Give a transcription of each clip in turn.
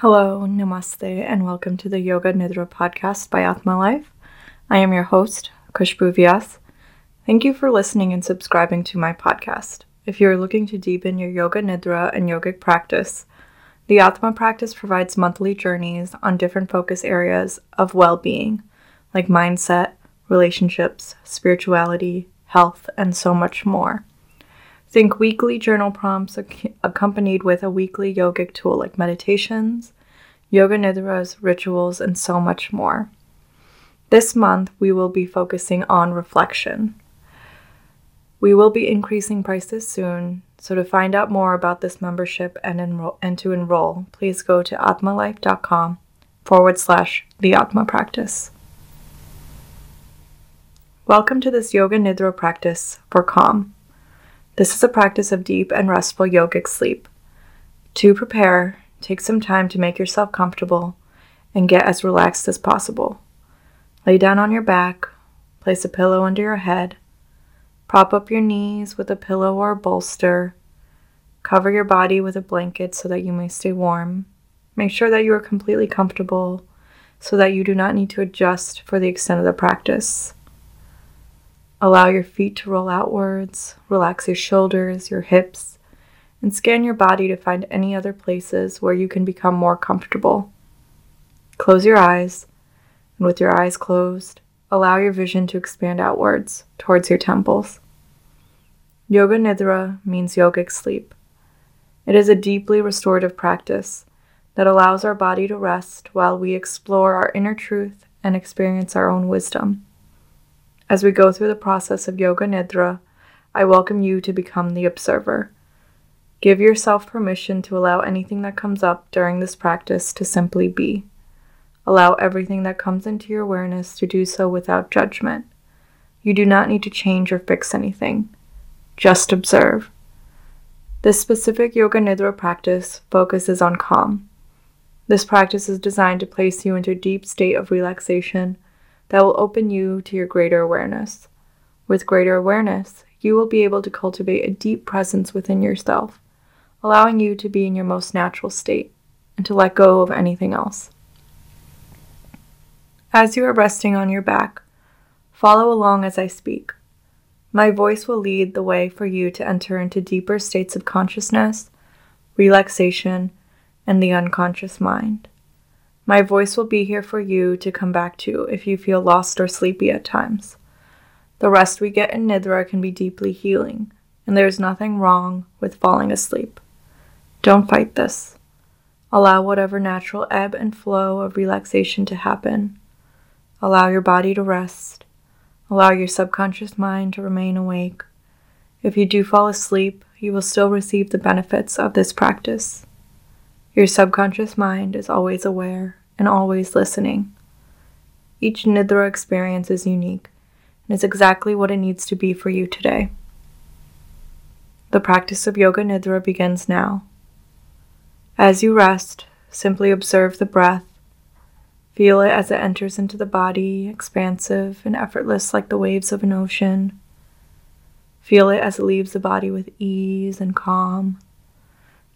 Hello, namaste, and welcome to the Yoga Nidra podcast by Aatma Life. I am your host, Kushbu Vyas. Thank you for listening and subscribing to my podcast. If you are looking to deepen your Yoga Nidra and yogic practice, the Aatma practice provides monthly journeys on different focus areas of well being, like mindset, relationships, spirituality, health, and so much more. Think weekly journal prompts ac- accompanied with a weekly yogic tool like meditations, yoga nidras, rituals, and so much more. This month, we will be focusing on reflection. We will be increasing prices soon, so to find out more about this membership and, enroll- and to enroll, please go to aatmalife.com forward slash the Aatma practice. Welcome to this Yoga Nidra practice for calm. This is a practice of deep and restful yogic sleep. To prepare, take some time to make yourself comfortable and get as relaxed as possible. Lay down on your back, place a pillow under your head, prop up your knees with a pillow or a bolster, cover your body with a blanket so that you may stay warm. Make sure that you are completely comfortable so that you do not need to adjust for the extent of the practice. Allow your feet to roll outwards, relax your shoulders, your hips, and scan your body to find any other places where you can become more comfortable. Close your eyes, and with your eyes closed, allow your vision to expand outwards towards your temples. Yoga Nidra means yogic sleep. It is a deeply restorative practice that allows our body to rest while we explore our inner truth and experience our own wisdom. As we go through the process of Yoga Nidra, I welcome you to become the observer. Give yourself permission to allow anything that comes up during this practice to simply be. Allow everything that comes into your awareness to do so without judgment. You do not need to change or fix anything. Just observe. This specific Yoga Nidra practice focuses on calm. This practice is designed to place you into a deep state of relaxation that will open you to your greater awareness. With greater awareness, you will be able to cultivate a deep presence within yourself, allowing you to be in your most natural state and to let go of anything else. As you are resting on your back, follow along as I speak. My voice will lead the way for you to enter into deeper states of consciousness, relaxation, and the unconscious mind. My voice will be here for you to come back to if you feel lost or sleepy at times. The rest we get in Nidra can be deeply healing, and there is nothing wrong with falling asleep. Don't fight this. Allow whatever natural ebb and flow of relaxation to happen. Allow your body to rest. Allow your subconscious mind to remain awake. If you do fall asleep, you will still receive the benefits of this practice. Your subconscious mind is always aware and always listening. Each Nidra experience is unique and is exactly what it needs to be for you today. The practice of Yoga Nidra begins now. As you rest, simply observe the breath. Feel it as it enters into the body, expansive and effortless like the waves of an ocean. Feel it as it leaves the body with ease and calm.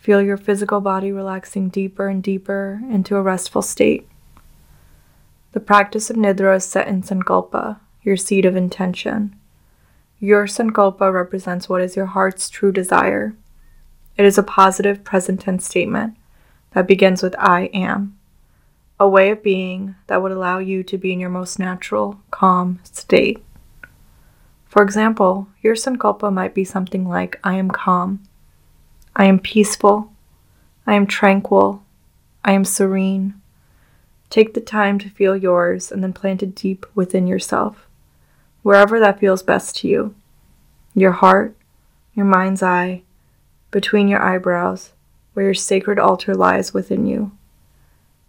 Feel your physical body relaxing deeper and deeper into a restful state. The practice of Nidra is set in Sankalpa, your seed of intention. Your Sankalpa represents what is your heart's true desire. It is a positive present tense statement that begins with I am, a way of being that would allow you to be in your most natural, calm state. For example, your Sankalpa might be something like I am calm. I am peaceful. I am tranquil. I am serene. Take the time to feel yours and then plant it deep within yourself, wherever that feels best to you your heart, your mind's eye, between your eyebrows, where your sacred altar lies within you.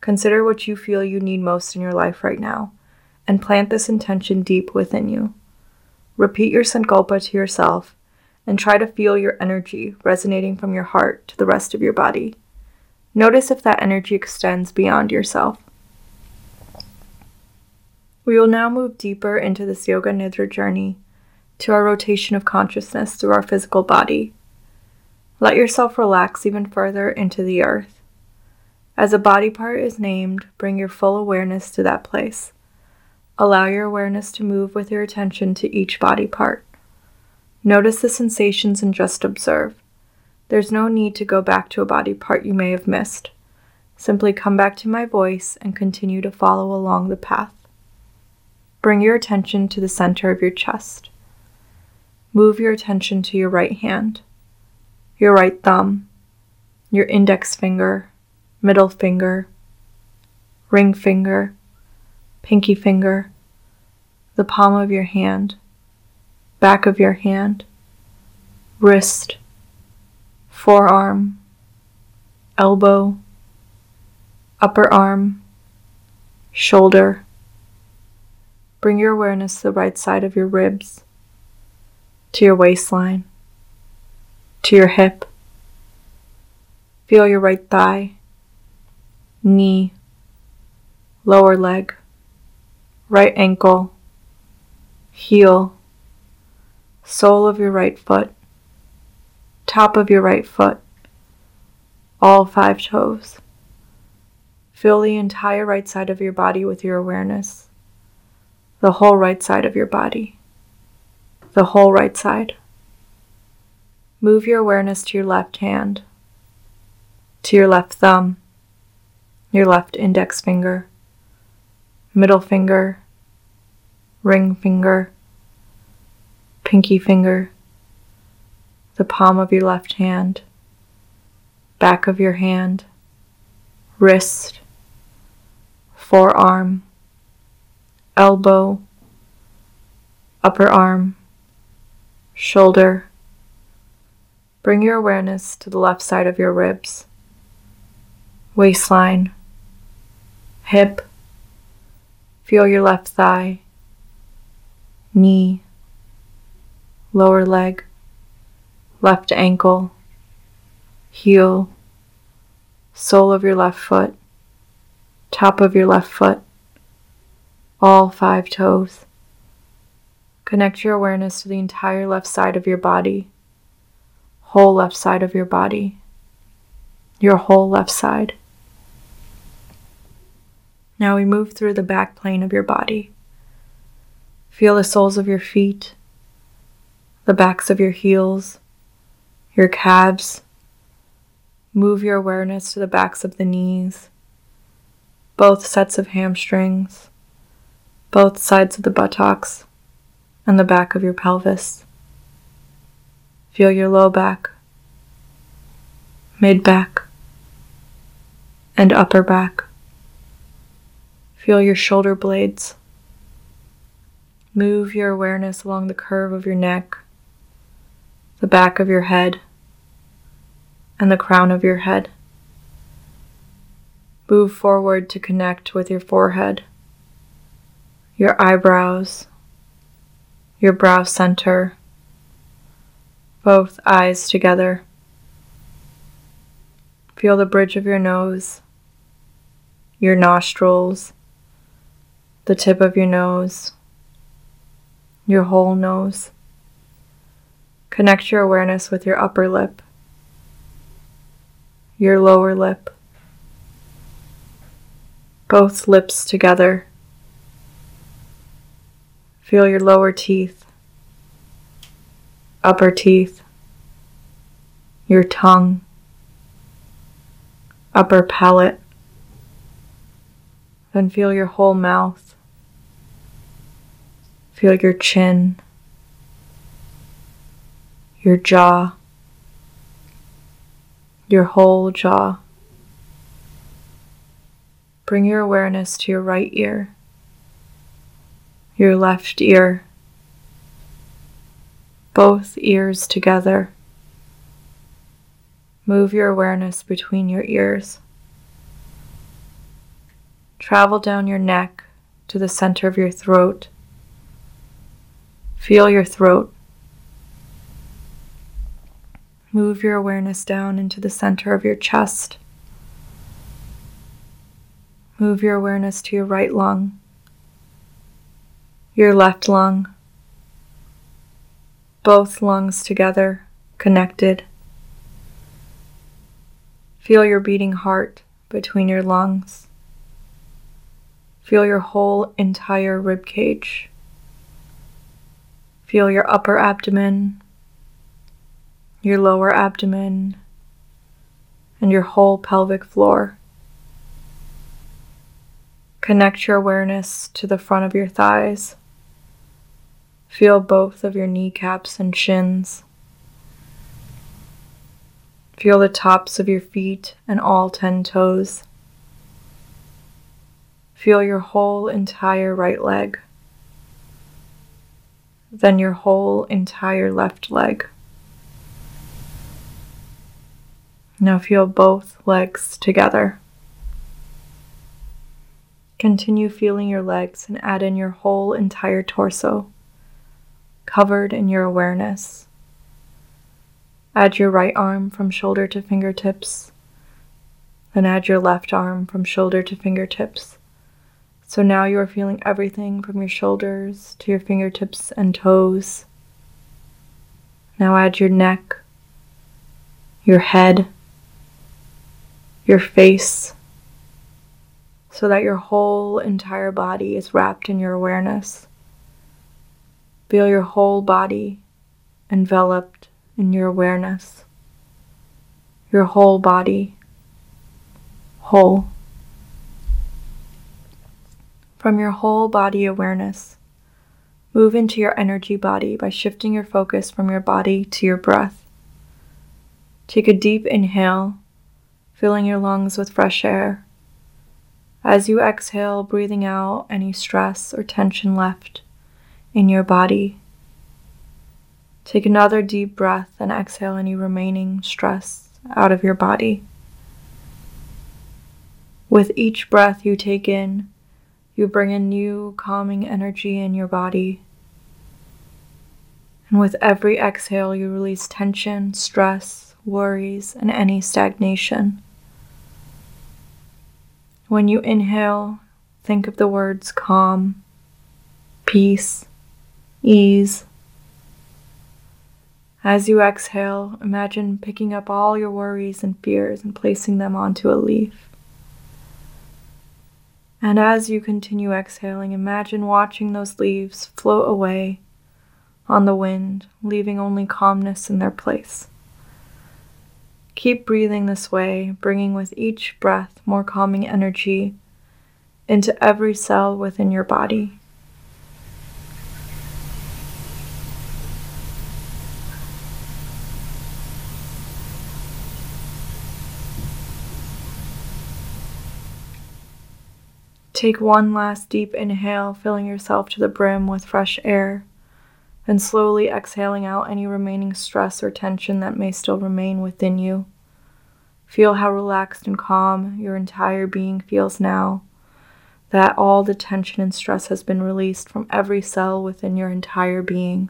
Consider what you feel you need most in your life right now and plant this intention deep within you. Repeat your sankalpa to yourself and try to feel your energy resonating from your heart to the rest of your body. Notice if that energy extends beyond yourself. We will now move deeper into this Yoga Nidra journey to our rotation of consciousness through our physical body. Let yourself relax even further into the earth. As a body part is named, bring your full awareness to that place. Allow your awareness to move with your attention to each body part. Notice the sensations and just observe. There's no need to go back to a body part you may have missed. Simply come back to my voice and continue to follow along the path. Bring your attention to the center of your chest. Move your attention to your right hand, your right thumb, your index finger, middle finger, ring finger, pinky finger, the palm of your hand, back of your hand, wrist, forearm, elbow, upper arm, shoulder. Bring your awareness to the right side of your ribs, to your waistline, to your hip. Feel your right thigh, knee, lower leg, right ankle, heel, sole of your right foot, top of your right foot, all five toes. Fill the entire right side of your body with your awareness. The whole right side of your body. The whole right side. Move your awareness to your left hand, to your left thumb, your left index finger, middle finger, ring finger, pinky finger, the palm of your left hand, back of your hand, wrist, forearm, elbow, upper arm, shoulder. Bring your awareness to the left side of your ribs, waistline, hip. Feel your left thigh, knee, lower leg, left ankle, heel, sole of your left foot, top of your left foot, all five toes. Connect your awareness to the entire left side of your body, whole left side of your body, your whole left side. Now we move through the back plane of your body. Feel the soles of your feet, the backs of your heels, your calves. Move your awareness to the backs of the knees, both sets of hamstrings, both sides of the buttocks, and the back of your pelvis. Feel your low back, mid back, and upper back. Feel your shoulder blades. Move your awareness along the curve of your neck the back of your head, and the crown of your head. Move forward to connect with your forehead, your eyebrows, your brow center, both eyes together. Feel the bridge of your nose, your nostrils, the tip of your nose, your whole nose. Connect your awareness with your upper lip, your lower lip, both lips together. Feel your lower teeth, upper teeth, your tongue, upper palate. Then feel your whole mouth. Feel your chin your jaw, your whole jaw. Bring your awareness to your right ear, your left ear, both ears together. Move your awareness between your ears. Travel down your neck to the center of your throat. Feel your throat. Move your awareness down into the center of your chest. Move your awareness to your right lung, your left lung, both lungs together, connected. Feel your beating heart between your lungs. Feel your whole entire rib cage. Feel your upper abdomen, your lower abdomen, and your whole pelvic floor. Connect your awareness to the front of your thighs. Feel both of your kneecaps and shins. Feel the tops of your feet and all 10 toes. Feel your whole entire right leg. Then your whole entire left leg. Now feel both legs together. Continue feeling your legs and add in your whole entire torso, covered in your awareness. Add your right arm from shoulder to fingertips. Then add your left arm from shoulder to fingertips. So now you are feeling everything from your shoulders to your fingertips and toes. Now add your neck, your head, your face, so that your whole entire body is wrapped in your awareness. Feel your whole body enveloped in your awareness, your whole body, whole. From your whole body awareness, move into your energy body by shifting your focus from your body to your breath. Take a deep inhale, filling your lungs with fresh air. As you exhale, breathing out any stress or tension left in your body Take another deep breath and exhale any remaining stress out of your body. With each breath you take in, you bring in new calming energy in your body. And with every exhale, you release tension, stress, worries, and any stagnation. When you inhale, think of the words calm, peace, ease, as you exhale, imagine picking up all your worries and fears and placing them onto a leaf. And as you continue exhaling, imagine watching those leaves float away on the wind, leaving only calmness in their place. Keep breathing this way, bringing with each breath more calming energy into every cell within your body. Take one last deep inhale, filling yourself to the brim with fresh air, and slowly exhaling out any remaining stress or tension that may still remain within you. Feel how relaxed and calm your entire being feels now, that all the tension and stress has been released from every cell within your entire being.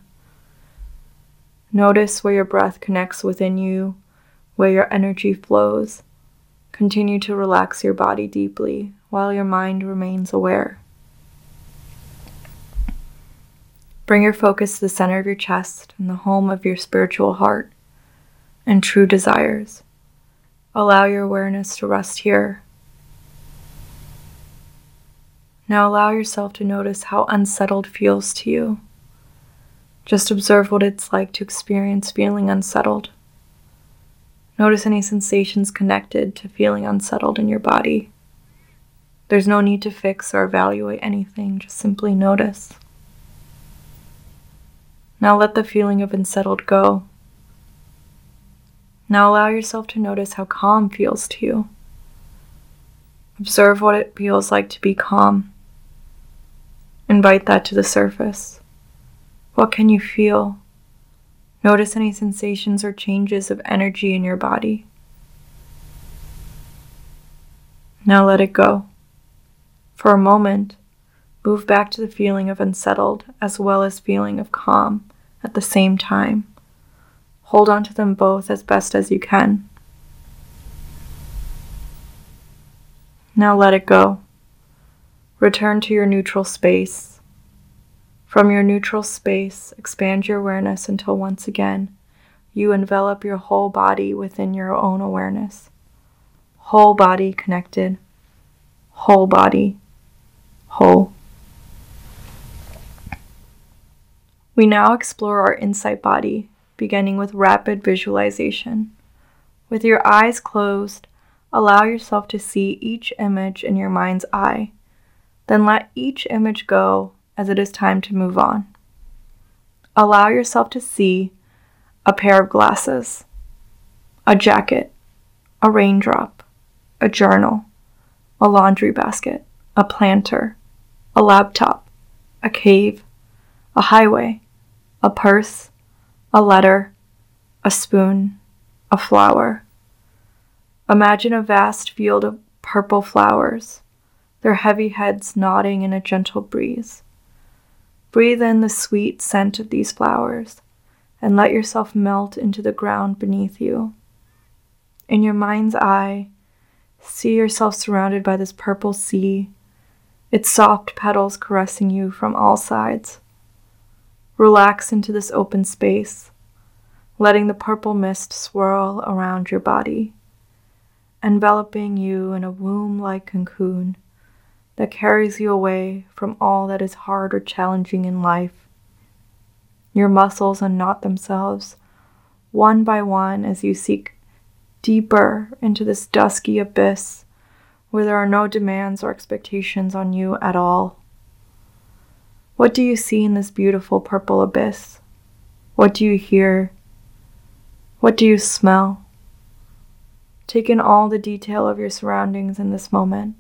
Notice where your breath connects within you, where your energy flows. Continue to relax your body deeply while your mind remains aware. Bring your focus to the center of your chest and the home of your spiritual heart and true desires. Allow your awareness to rest here. Now allow yourself to notice how unsettled feels to you. Just observe what it's like to experience feeling unsettled. Notice any sensations connected to feeling unsettled in your body. There's no need to fix or evaluate anything, just simply notice. Now let the feeling of unsettled go. Now allow yourself to notice how calm feels to you. Observe what it feels like to be calm. Invite that to the surface. What can you feel? Notice any sensations or changes of energy in your body. Now let it go. For a moment, move back to the feeling of unsettled as well as feeling of calm at the same time. Hold on to them both as best as you can. Now let it go. Return to your neutral space. From your neutral space, expand your awareness until once again you envelop your whole body within your own awareness. whole body connected, whole body, whole. We now explore our insight body, beginning with rapid visualization. With your eyes closed, allow yourself to see each image in your mind's eye. Then let each image go as it is time to move on. Allow yourself to see a pair of glasses, a jacket, a raindrop, a journal, a laundry basket, a planter, a laptop, a cave, a highway, a purse, a letter, a spoon, a flower. Imagine a vast field of purple flowers, their heavy heads nodding in a gentle breeze. Breathe in the sweet scent of these flowers and let yourself melt into the ground beneath you. In your mind's eye, see yourself surrounded by this purple sea, its soft petals caressing you from all sides. Relax into this open space, letting the purple mist swirl around your body, enveloping you in a womb like cocoon that carries you away from all that is hard or challenging in life. Your muscles unknot themselves one by one as you seek deeper into this dusky abyss where there are no demands or expectations on you at all. What do you see in this beautiful purple abyss? What do you hear? What do you smell? Take in all the detail of your surroundings in this moment.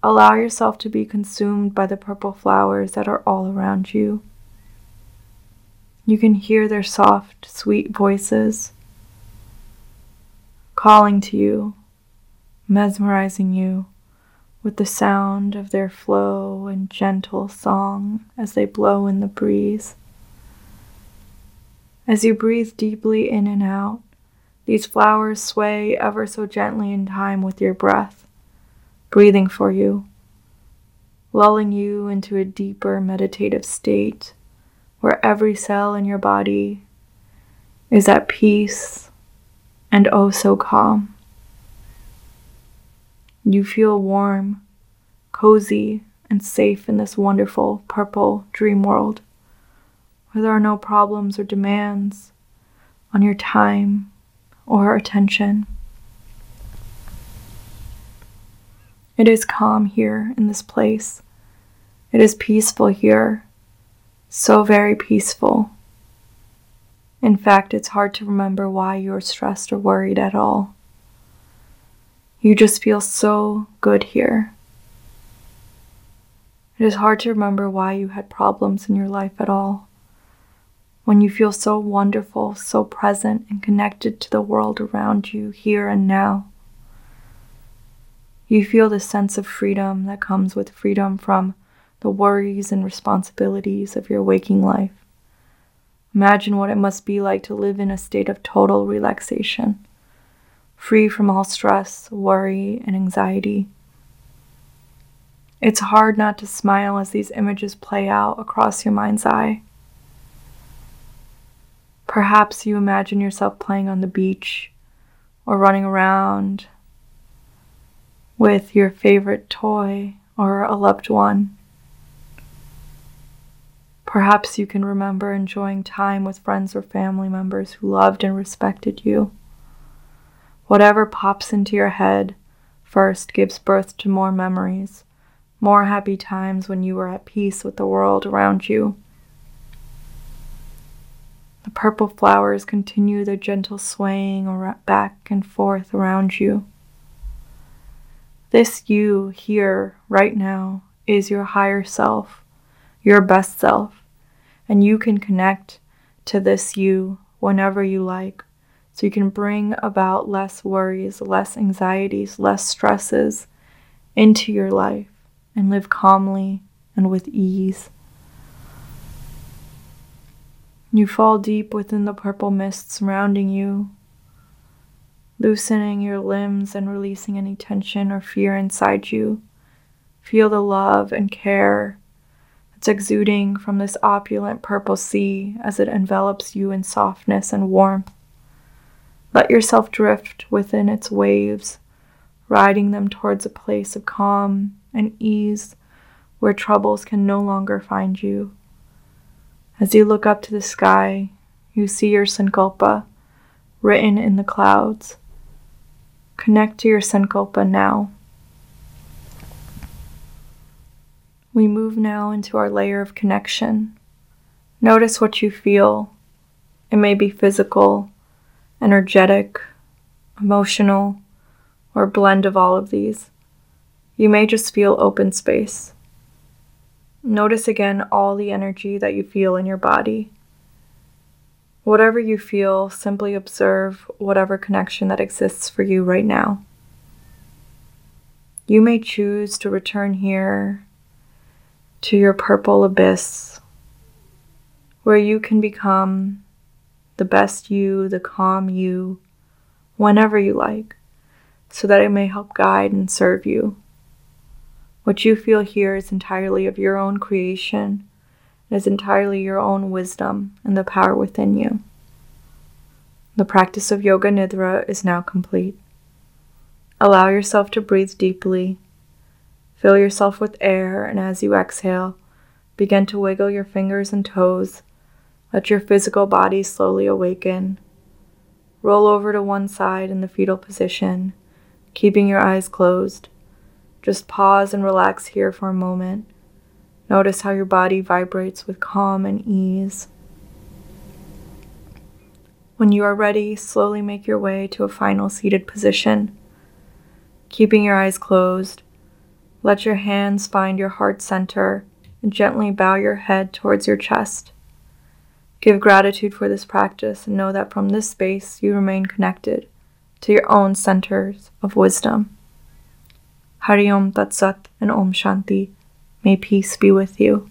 Allow yourself to be consumed by the purple flowers that are all around you. You can hear their soft, sweet voices calling to you, mesmerizing you with the sound of their flow and gentle song as they blow in the breeze. As you breathe deeply in and out, these flowers sway ever so gently in time with your breath, breathing for you, lulling you into a deeper meditative state where every cell in your body is at peace and oh so calm. You feel warm, cozy, and safe in this wonderful purple dream world where there are no problems or demands on your time or attention. It is calm here in this place. It is peaceful here. So very peaceful. In fact, it's hard to remember why you're stressed or worried at all. You just feel so good here. It is hard to remember why you had problems in your life at all. When you feel so wonderful, so present, and connected to the world around you here and now. You feel the sense of freedom that comes with freedom from the worries and responsibilities of your waking life. Imagine what it must be like to live in a state of total relaxation free from all stress, worry, and anxiety. It's hard not to smile as these images play out across your mind's eye. Perhaps you imagine yourself playing on the beach or running around with your favorite toy or a loved one. Perhaps you can remember enjoying time with friends or family members who loved and respected you. Whatever pops into your head first gives birth to more memories, more happy times when you were at peace with the world around you. The purple flowers continue their gentle swaying back and forth around you. This you here, right now, is your higher self, your best self, and you can connect to this you whenever you like so you can bring about less worries, less anxieties, less stresses into your life and live calmly and with ease. You fall deep within the purple mist surrounding you, loosening your limbs and releasing any tension or fear inside you. Feel the love and care that's exuding from this opulent purple sea as it envelops you in softness and warmth. Let yourself drift within its waves, riding them towards a place of calm and ease where troubles can no longer find you. As you look up to the sky, you see your Sankalpa written in the clouds. Connect to your Sankalpa now. We move now into our layer of connection. Notice what you feel. It may be physical, energetic, emotional, or blend of all of these. You may just feel open space. Notice again all the energy that you feel in your body. Whatever you feel, simply observe whatever connection that exists for you right now. You may choose to return here to your purple abyss, where you can become the best you, the calm you, whenever you like, so that it may help guide and serve you. What you feel here is entirely of your own creation, it is entirely your own wisdom and the power within you. The practice of Yoga Nidra is now complete. Allow yourself to breathe deeply. Fill yourself with air, and as you exhale, begin to wiggle your fingers and toes. Let your physical body slowly awaken. Roll over to one side in the fetal position, keeping your eyes closed. Just pause and relax here for a moment. Notice how your body vibrates with calm and ease. When you are ready, slowly make your way to a final seated position. Keeping your eyes closed, let your hands find your heart center and gently bow your head towards your chest. Give gratitude for this practice and know that from this space you remain connected to your own centers of wisdom. Hari Om Tat Sat and Om Shanti. May peace be with you.